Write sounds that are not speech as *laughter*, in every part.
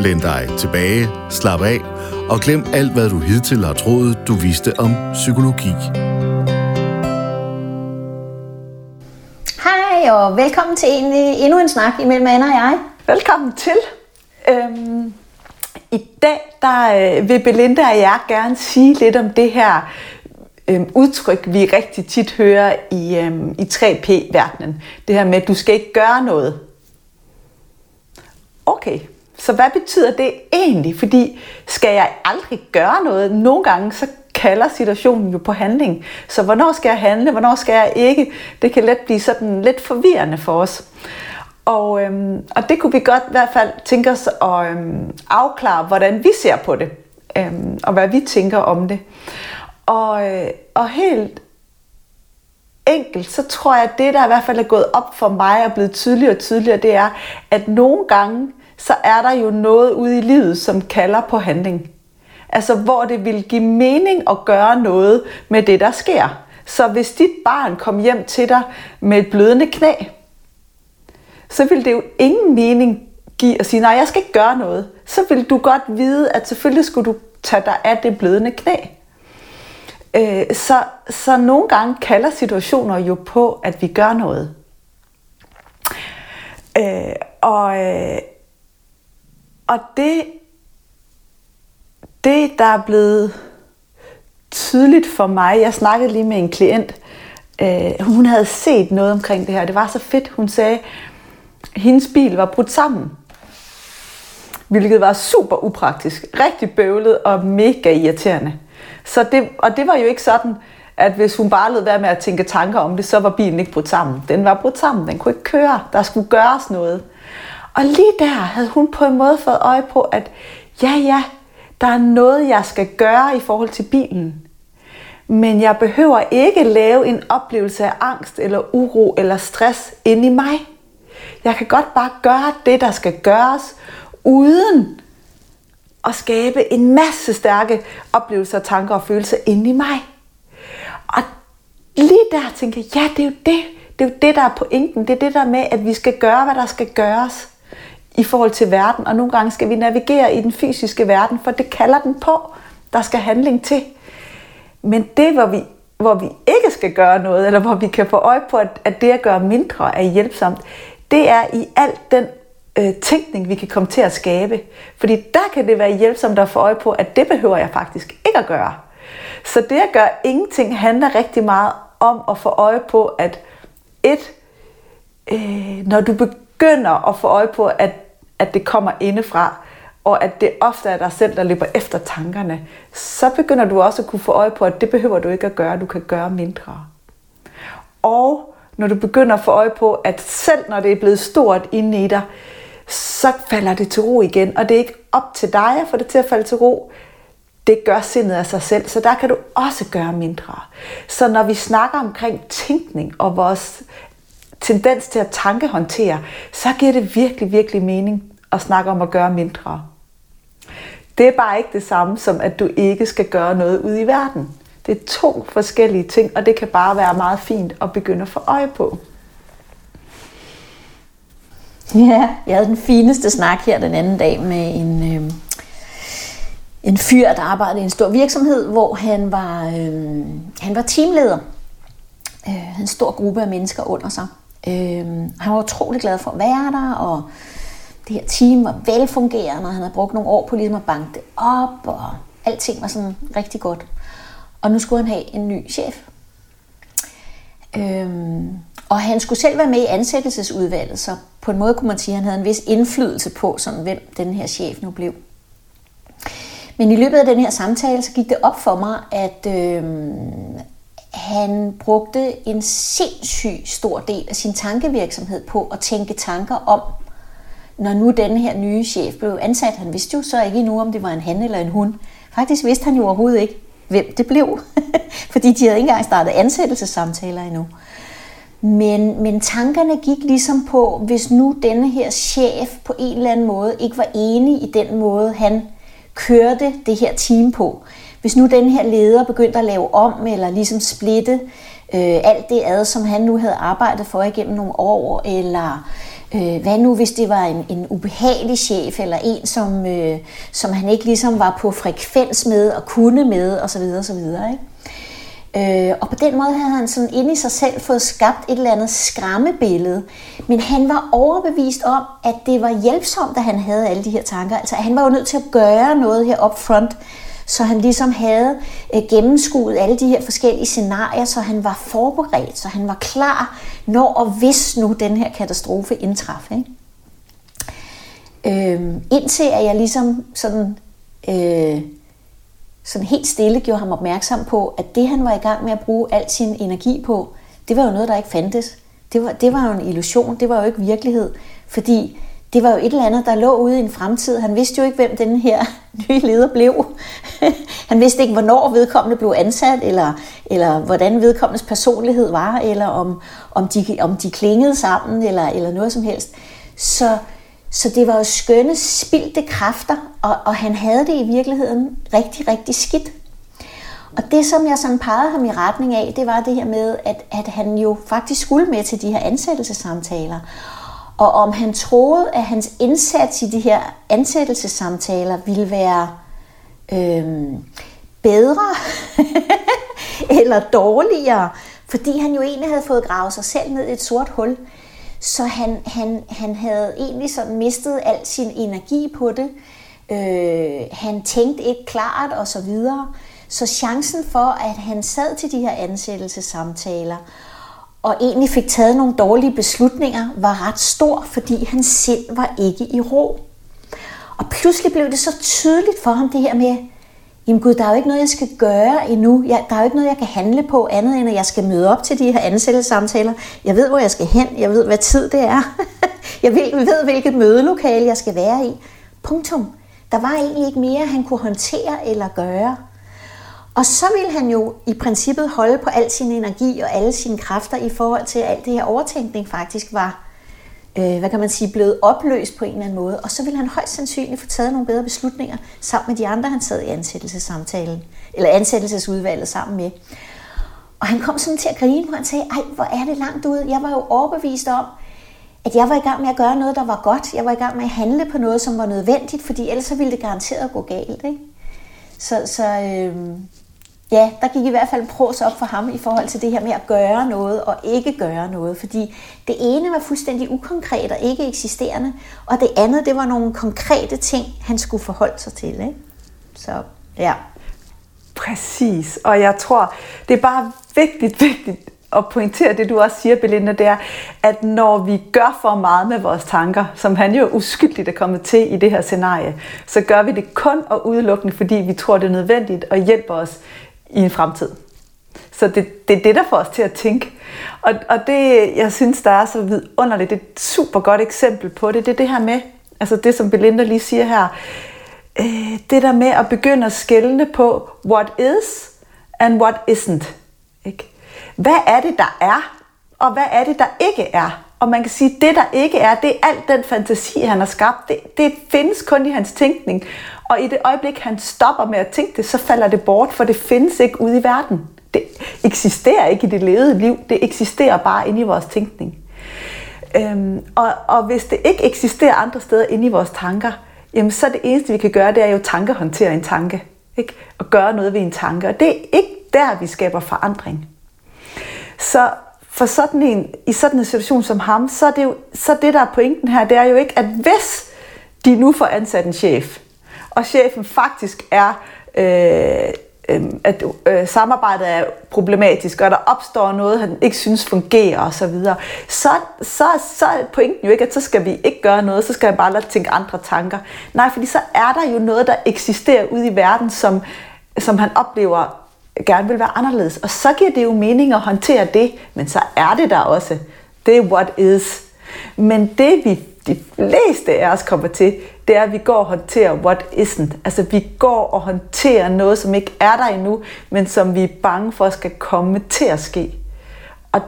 Læn dig tilbage, slap af og glem alt, hvad du hidtil har troet, du vidste om psykologi. Hej og velkommen til en, endnu en snak imellem Anna og jeg. Velkommen til. Øhm, I dag der, øh, vil Belinda og jeg gerne sige lidt om det her øhm, udtryk, vi rigtig tit hører i, øhm, i 3P-verdenen. Det her med, at du skal ikke gøre noget. Okay, så hvad betyder det egentlig? Fordi skal jeg aldrig gøre noget? Nogle gange så kalder situationen jo på handling. Så hvornår skal jeg handle, hvornår skal jeg ikke? Det kan let blive sådan lidt forvirrende for os. Og, øhm, og det kunne vi godt i hvert fald tænke os at øhm, afklare, hvordan vi ser på det, øhm, og hvad vi tænker om det. Og, øh, og helt enkelt, så tror jeg, at det, der i hvert fald er gået op for mig og blevet tydeligere og tydeligere, det er, at nogle gange, så er der jo noget ude i livet, som kalder på handling. Altså, hvor det vil give mening at gøre noget med det, der sker. Så hvis dit barn kom hjem til dig med et blødende knæ, så vil det jo ingen mening give at sige, nej, jeg skal ikke gøre noget. Så vil du godt vide, at selvfølgelig skulle du tage dig af det blødende knæ. Øh, så, så nogle gange kalder situationer jo på, at vi gør noget. Øh, og, øh, og det, det, der er blevet tydeligt for mig, jeg snakkede lige med en klient, øh, hun havde set noget omkring det her. Det var så fedt. Hun sagde, at hendes bil var brudt sammen. Hvilket var super upraktisk. Rigtig bøvlet og mega irriterende. Så det, og det var jo ikke sådan, at hvis hun bare lød være med at tænke tanker om det, så var bilen ikke brudt sammen. Den var brudt sammen. Den kunne ikke køre. Der skulle gøres noget. Og lige der havde hun på en måde fået øje på, at ja, ja, der er noget, jeg skal gøre i forhold til bilen. Men jeg behøver ikke lave en oplevelse af angst eller uro eller stress inde i mig. Jeg kan godt bare gøre det, der skal gøres, uden at skabe en masse stærke oplevelser, tanker og følelser inde i mig. Og lige der tænker jeg, ja, det er jo det. Det er jo det, der er pointen. Det er det der med, at vi skal gøre, hvad der skal gøres i forhold til verden, og nogle gange skal vi navigere i den fysiske verden, for det kalder den på. Der skal handling til. Men det, hvor vi, hvor vi ikke skal gøre noget, eller hvor vi kan få øje på, at, at det at gøre mindre er hjælpsomt, det er i alt den øh, tænkning, vi kan komme til at skabe. Fordi der kan det være hjælpsomt at få øje på, at det behøver jeg faktisk ikke at gøre. Så det at gøre ingenting handler rigtig meget om at få øje på, at et, øh, når du begynder begynder at få øje på, at, at det kommer indefra, og at det ofte er dig selv, der løber efter tankerne, så begynder du også at kunne få øje på, at det behøver du ikke at gøre, du kan gøre mindre. Og når du begynder at få øje på, at selv når det er blevet stort inde i dig, så falder det til ro igen, og det er ikke op til dig at få det til at falde til ro. Det gør sindet af sig selv, så der kan du også gøre mindre. Så når vi snakker omkring tænkning og vores tendens til at tankehåndtere, så giver det virkelig, virkelig mening at snakke om at gøre mindre. Det er bare ikke det samme som, at du ikke skal gøre noget ude i verden. Det er to forskellige ting, og det kan bare være meget fint at begynde at få øje på. Ja, jeg havde den fineste snak her den anden dag med en, øh, en fyr, der arbejdede i en stor virksomhed, hvor han var, øh, han var teamleder. Øh, en stor gruppe af mennesker under sig. Øh, han var utrolig glad for at være der, og det her team var velfungerende, og han havde brugt nogle år på ligesom at banke det op, og alting var sådan rigtig godt. Og nu skulle han have en ny chef. Øhm, og han skulle selv være med i ansættelsesudvalget, så på en måde kunne man sige, at han havde en vis indflydelse på, sådan, hvem den her chef nu blev. Men i løbet af den her samtale, så gik det op for mig, at øh, han brugte en sindssyg stor del af sin tankevirksomhed på at tænke tanker om, når nu den her nye chef blev ansat. Han vidste jo så ikke endnu, om det var en han eller en hun. Faktisk vidste han jo overhovedet ikke. hvem det blev. *laughs* Fordi de havde ikke engang startet ansættelsessamtaler endnu. Men, men tankerne gik ligesom på, hvis nu denne her chef på en eller anden måde ikke var enig i den måde, han kørte det her team på. Hvis nu den her leder begyndte at lave om, eller ligesom splitte øh, alt det ad, som han nu havde arbejdet for igennem nogle år, eller øh, hvad nu hvis det var en, en ubehagelig chef, eller en, som, øh, som han ikke ligesom var på frekvens med, og kunne med, osv. osv. Ikke? Øh, og på den måde havde han sådan inde i sig selv fået skabt et eller andet skræmmebillede. Men han var overbevist om, at det var hjælpsomt, at han havde alle de her tanker. Altså han var jo nødt til at gøre noget her up front, så han ligesom havde øh, gennemskuet alle de her forskellige scenarier, så han var forberedt, så han var klar, når og hvis nu den her katastrofe indtraf. Ikke? Øh, indtil at jeg ligesom sådan... Øh, sådan helt stille gjorde ham opmærksom på, at det han var i gang med at bruge al sin energi på, det var jo noget, der ikke fandtes. Det var, det var jo en illusion, det var jo ikke virkelighed, fordi det var jo et eller andet, der lå ude i en fremtid. Han vidste jo ikke, hvem den her *laughs* nye leder blev. *laughs* Han vidste ikke, hvornår vedkommende blev ansat, eller, eller hvordan vedkommendes personlighed var, eller om, om, de, om de klingede sammen, eller, eller noget som helst. Så, så det var jo skønne, spildte kræfter, og, og han havde det i virkeligheden rigtig, rigtig skidt. Og det, som jeg sådan pegede ham i retning af, det var det her med, at, at han jo faktisk skulle med til de her ansættelsessamtaler. Og om han troede, at hans indsats i de her ansættelsessamtaler ville være øh, bedre *laughs* eller dårligere, fordi han jo egentlig havde fået gravet sig selv ned i et sort hul. Så han, han, han havde egentlig sådan mistet al sin energi på det. Øh, han tænkte ikke klart og så videre. Så chancen for, at han sad til de her ansættelsessamtaler og egentlig fik taget nogle dårlige beslutninger, var ret stor, fordi hans sind var ikke i ro. Og pludselig blev det så tydeligt for ham det her med, jamen gud, der er jo ikke noget, jeg skal gøre endnu. Jeg, der er jo ikke noget, jeg kan handle på andet, end at jeg skal møde op til de her ansættelsessamtaler. Jeg ved, hvor jeg skal hen. Jeg ved, hvad tid det er. *laughs* jeg ved, ved, hvilket mødelokale jeg skal være i. Punktum. Der var egentlig ikke mere, han kunne håndtere eller gøre. Og så ville han jo i princippet holde på al sin energi og alle sine kræfter i forhold til, at alt det her overtænkning faktisk var, øh, hvad kan man sige, blevet opløst på en eller anden måde. Og så ville han højst sandsynligt få taget nogle bedre beslutninger sammen med de andre, han sad i ansættelsessamtalen, eller ansættelsesudvalget sammen med. Og han kom sådan til at grine, hvor han sagde, ej, hvor er det langt ud. Jeg var jo overbevist om, at jeg var i gang med at gøre noget, der var godt. Jeg var i gang med at handle på noget, som var nødvendigt, fordi ellers så ville det garanteret gå galt. Ikke? Så, så øh, ja, der gik i hvert fald en pros op for ham i forhold til det her med at gøre noget og ikke gøre noget. Fordi det ene var fuldstændig ukonkret og ikke eksisterende, og det andet, det var nogle konkrete ting, han skulle forholde sig til. Ikke? Så ja. Præcis, og jeg tror, det er bare vigtigt, vigtigt at pointere det, du også siger, Belinda, det er, at når vi gør for meget med vores tanker, som han jo uskyldigt er kommet til i det her scenarie, så gør vi det kun og udelukkende, fordi vi tror, det er nødvendigt og hjælper os i en fremtid. Så det, det er det, der får os til at tænke. Og, og det, jeg synes, der er så vidunderligt, det er et super godt eksempel på det, det er det her med, altså det, som Belinda lige siger her, øh, det der med at begynde at skælne på what is and what isn't. Ikke? Hvad er det, der er, og hvad er det, der ikke er? Og man kan sige, at det, der ikke er, det er alt den fantasi, han har skabt. Det, det findes kun i hans tænkning. Og i det øjeblik, han stopper med at tænke det, så falder det bort, for det findes ikke ude i verden. Det eksisterer ikke i det levede liv. Det eksisterer bare inde i vores tænkning. Øhm, og, og hvis det ikke eksisterer andre steder inde i vores tanker, jamen så det eneste, vi kan gøre, det er jo tankehåndtere en tanke. Ikke? Og gøre noget ved en tanke. Og det er ikke der, vi skaber forandring. Så for sådan en, i sådan en situation som ham, så er det jo så det, der er pointen her, det er jo ikke, at hvis de nu får ansat en chef, og chefen faktisk er, øh, øh, at øh, samarbejdet er problematisk, og der opstår noget, han ikke synes fungerer osv., så, så, så, så er pointen jo ikke, at så skal vi ikke gøre noget, så skal jeg bare lade tænke andre tanker. Nej, fordi så er der jo noget, der eksisterer ude i verden, som, som han oplever gerne vil være anderledes. Og så giver det jo mening at håndtere det, men så er det der også. Det er what is. Men det vi de fleste af os kommer til, det er, at vi går og håndterer what isn't. Altså vi går og håndterer noget, som ikke er der endnu, men som vi er bange for skal komme til at ske. Og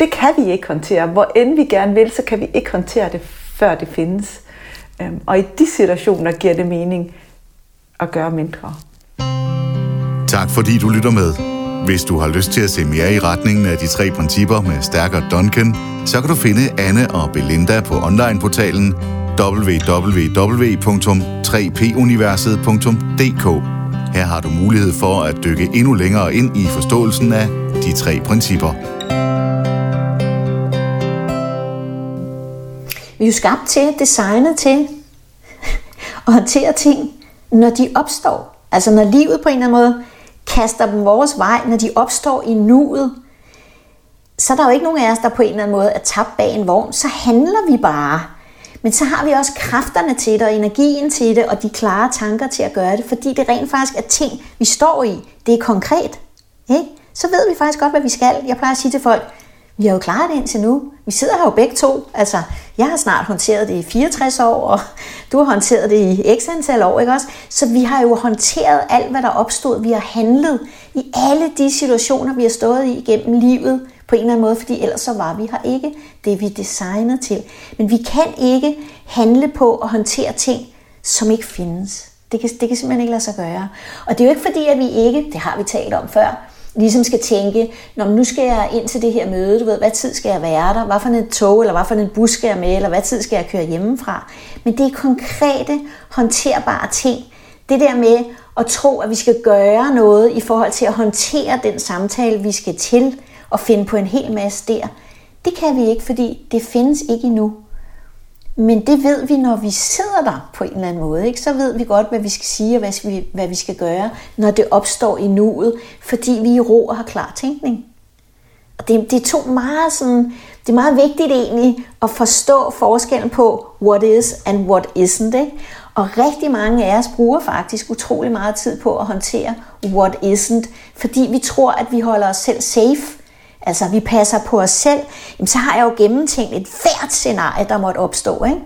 det kan vi ikke håndtere. Hvor end vi gerne vil, så kan vi ikke håndtere det, før det findes. Øhm, og i de situationer giver det mening at gøre mindre. Tak fordi du lytter med. Hvis du har lyst til at se mere i retningen af de tre principper med stærkere Duncan, så kan du finde Anne og Belinda på onlineportalen www.3puniverset.dk. Her har du mulighed for at dykke endnu længere ind i forståelsen af de tre principper. Vi er jo skabt til, designet til at håndtere ting, når de opstår. Altså når livet på en eller anden måde kaster dem vores vej, når de opstår i nuet, så er der jo ikke nogen af os, der på en eller anden måde er tabt bag en vogn. Så handler vi bare. Men så har vi også kræfterne til det, og energien til det, og de klare tanker til at gøre det, fordi det rent faktisk er ting, vi står i. Det er konkret. Ikke? Så ved vi faktisk godt, hvad vi skal. Jeg plejer at sige til folk, vi har jo klaret det indtil nu. Vi sidder her jo begge to. Altså, jeg har snart håndteret det i 64 år, og du har håndteret det i x antal år, ikke også? Så vi har jo håndteret alt, hvad der opstod. Vi har handlet i alle de situationer, vi har stået i gennem livet på en eller anden måde, fordi ellers så var vi her ikke. Det er vi designet til. Men vi kan ikke handle på at håndtere ting, som ikke findes. Det kan, det kan simpelthen ikke lade sig gøre. Og det er jo ikke fordi, at vi ikke, det har vi talt om før, ligesom skal tænke, Nå, nu skal jeg ind til det her møde, du ved, hvad tid skal jeg være der, hvad for en tog, eller hvad for en bus skal jeg med, eller hvad tid skal jeg køre hjemmefra. Men det er konkrete, håndterbare ting. Det der med at tro, at vi skal gøre noget i forhold til at håndtere den samtale, vi skal til, og finde på en hel masse der, det kan vi ikke, fordi det findes ikke endnu. Men det ved vi, når vi sidder der på en eller anden måde. Ikke? Så ved vi godt, hvad vi skal sige og hvad vi, hvad vi skal gøre, når det opstår i nuet, fordi vi i ro og har klar tænkning. Og det, det er to meget sådan, det er meget vigtigt egentlig at forstå forskellen på what is and what isn't. Ikke? Og rigtig mange af os bruger faktisk utrolig meget tid på at håndtere what isn't, fordi vi tror, at vi holder os selv safe altså vi passer på os selv, jamen, så har jeg jo gennemtænkt et hvert scenarie, der måtte opstå. Ikke?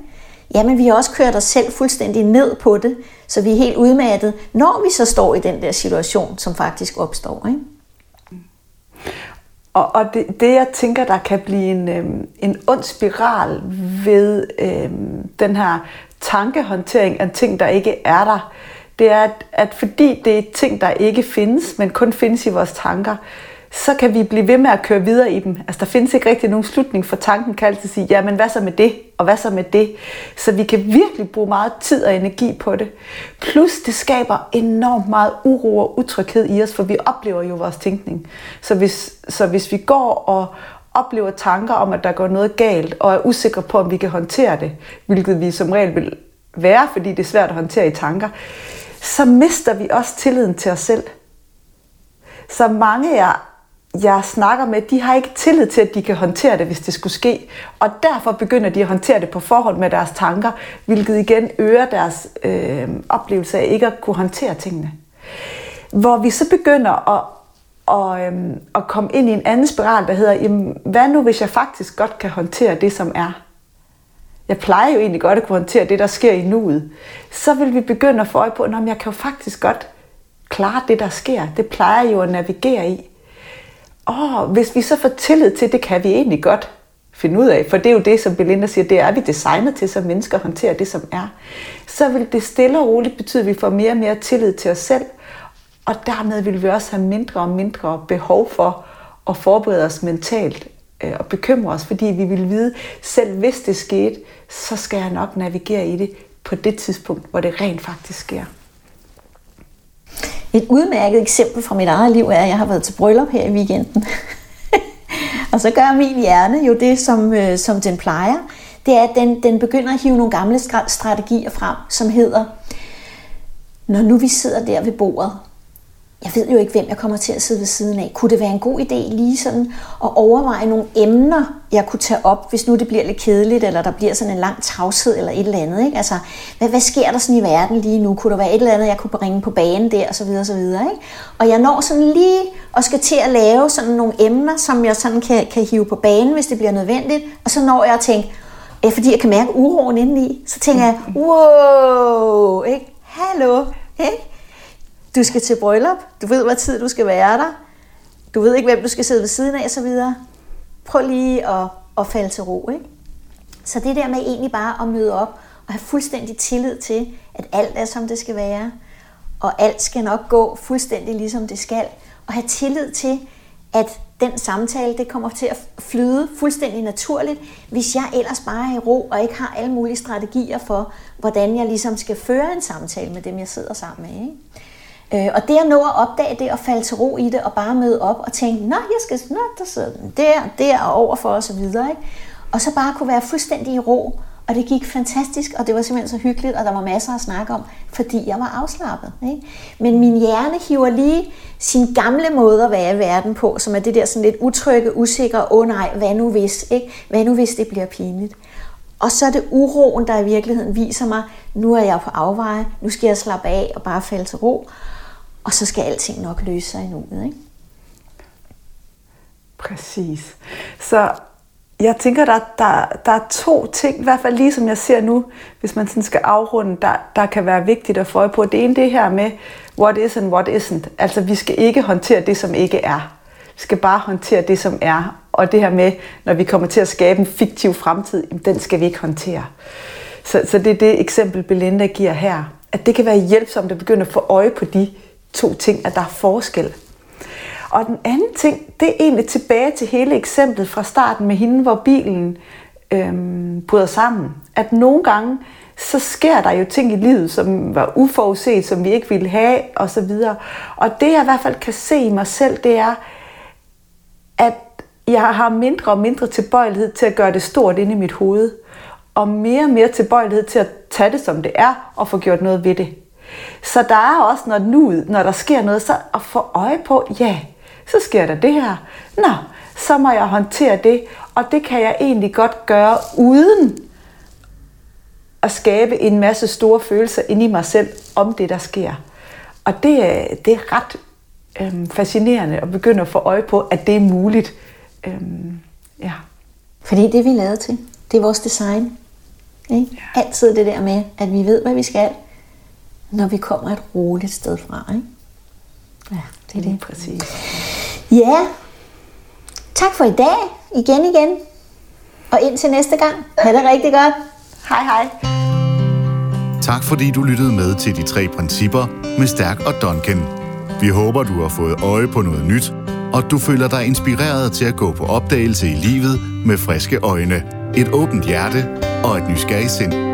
Jamen vi har også kørt os selv fuldstændig ned på det, så vi er helt udmattet, når vi så står i den der situation, som faktisk opstår. Ikke? Og, og det, det, jeg tænker, der kan blive en, øhm, en ond spiral ved øhm, den her tankehåndtering af ting, der ikke er der, det er, at, at fordi det er ting, der ikke findes, men kun findes i vores tanker, så kan vi blive ved med at køre videre i dem. Altså der findes ikke rigtig nogen slutning, for tanken kan altid sige, ja, men hvad så med det, og hvad så med det? Så vi kan virkelig bruge meget tid og energi på det. Plus det skaber enormt meget uro og utryghed i os, for vi oplever jo vores tænkning. Så hvis, så hvis vi går og oplever tanker om, at der går noget galt, og er usikre på, om vi kan håndtere det, hvilket vi som regel vil være, fordi det er svært at håndtere i tanker, så mister vi også tilliden til os selv. Så mange af jeg snakker med, de har ikke tillid til, at de kan håndtere det, hvis det skulle ske. Og derfor begynder de at håndtere det på forhånd med deres tanker, hvilket igen øger deres øh, oplevelse af ikke at kunne håndtere tingene. Hvor vi så begynder at, og, øhm, at komme ind i en anden spiral, der hedder, jamen, hvad nu hvis jeg faktisk godt kan håndtere det, som er? Jeg plejer jo egentlig godt at kunne håndtere det, der sker i nuet. Så vil vi begynde at få øje på, at jeg kan jo faktisk godt klare det, der sker. Det plejer jo at navigere i åh, hvis vi så får tillid til, det kan vi egentlig godt finde ud af, for det er jo det, som Belinda siger, det er vi designet til som mennesker at håndtere det, som er, så vil det stille og roligt betyde, at vi får mere og mere tillid til os selv, og dermed vil vi også have mindre og mindre behov for at forberede os mentalt øh, og bekymre os, fordi vi vil vide, selv hvis det skete, så skal jeg nok navigere i det på det tidspunkt, hvor det rent faktisk sker. Et udmærket eksempel fra mit eget liv er, at jeg har været til bryllup her i weekenden. *laughs* og så gør min hjerne jo det, som, øh, som den plejer. Det er, at den, den begynder at hive nogle gamle strategier frem, som hedder, når nu vi sidder der ved bordet, jeg ved jo ikke, hvem jeg kommer til at sidde ved siden af. Kunne det være en god idé lige sådan at overveje nogle emner, jeg kunne tage op, hvis nu det bliver lidt kedeligt, eller der bliver sådan en lang tavshed eller et eller andet. Ikke? Altså, hvad, hvad sker der sådan i verden lige nu? Kunne der være et eller andet, jeg kunne bringe på banen der, og så videre, og så videre. Ikke? Og jeg når sådan lige og skal til at lave sådan nogle emner, som jeg sådan kan, kan hive på banen, hvis det bliver nødvendigt. Og så når jeg at tænke, fordi jeg kan mærke uroen indeni. Så tænker jeg, wow, ikke? Hallo, ikke? Du skal til bryllup. Du ved, hvad tid du skal være der. Du ved ikke, hvem du skal sidde ved siden af, og så videre. Prøv lige at, at falde til ro, ikke? Så det der med egentlig bare at møde op og have fuldstændig tillid til, at alt er, som det skal være, og alt skal nok gå fuldstændig ligesom det skal, og have tillid til, at den samtale, det kommer til at flyde fuldstændig naturligt, hvis jeg ellers bare er i ro og ikke har alle mulige strategier for, hvordan jeg ligesom skal føre en samtale med dem, jeg sidder sammen med. Ikke? Øh, og det at nå at opdage det og falde til ro i det og bare møde op og tænke, nå, jeg skal, nå, der sidder den der, der og overfor og så videre. Ikke? Og så bare kunne være fuldstændig i ro og det gik fantastisk, og det var simpelthen så hyggeligt, og der var masser at snakke om, fordi jeg var afslappet. Ikke? Men min hjerne hiver lige sin gamle måde at være i verden på, som er det der sådan lidt utrygge, usikre, åh oh, nej, hvad nu hvis, ikke? Hvad nu hvis det bliver pinligt? Og så er det uroen, der i virkeligheden viser mig, nu er jeg på afveje, nu skal jeg slappe af og bare falde til ro, og så skal alting nok løse sig i nuet. Ikke? Præcis. Så jeg tænker, der, der, der er to ting, i hvert fald lige som jeg ser nu, hvis man sådan skal afrunde, der, der kan være vigtigt at få øje på. Det ene det her med, what is and what isn't. Altså, vi skal ikke håndtere det, som ikke er. Vi skal bare håndtere det, som er. Og det her med, når vi kommer til at skabe en fiktiv fremtid, den skal vi ikke håndtere. Så, så det er det eksempel, Belinda giver her. At det kan være hjælpsomt at begynde at få øje på de to ting, at der er forskel. Og den anden ting, det er egentlig tilbage til hele eksemplet fra starten med hende, hvor bilen øhm, bryder sammen. At nogle gange, så sker der jo ting i livet, som var uforudset, som vi ikke ville have, og så videre. Og det jeg i hvert fald kan se i mig selv, det er, at jeg har mindre og mindre tilbøjelighed til at gøre det stort inde i mit hoved, og mere og mere tilbøjelighed til at tage det, som det er, og få gjort noget ved det. Så der er også, når, nu, når der sker noget, så at få øje på, ja, så sker der det her. Nå, så må jeg håndtere det, og det kan jeg egentlig godt gøre uden at skabe en masse store følelser ind i mig selv om det, der sker. Og det, er, det er ret øhm, fascinerende at begynde at få øje på, at det er muligt. Øhm, ja. Fordi det vi er lavet til, det er vores design. Ikke? Ja. Altid det der med, at vi ved, hvad vi skal, når vi kommer et roligt sted fra. Ikke? Ja, det er det. Præcis. Ja, tak for i dag. Igen igen. Og indtil næste gang. Ha' det rigtig godt. Hej hej. Tak fordi du lyttede med til de tre principper med Stærk og Duncan. Vi håber, du har fået øje på noget nyt, og du føler dig inspireret til at gå på opdagelse i livet med friske øjne, et åbent hjerte og et nysgerrigt sind.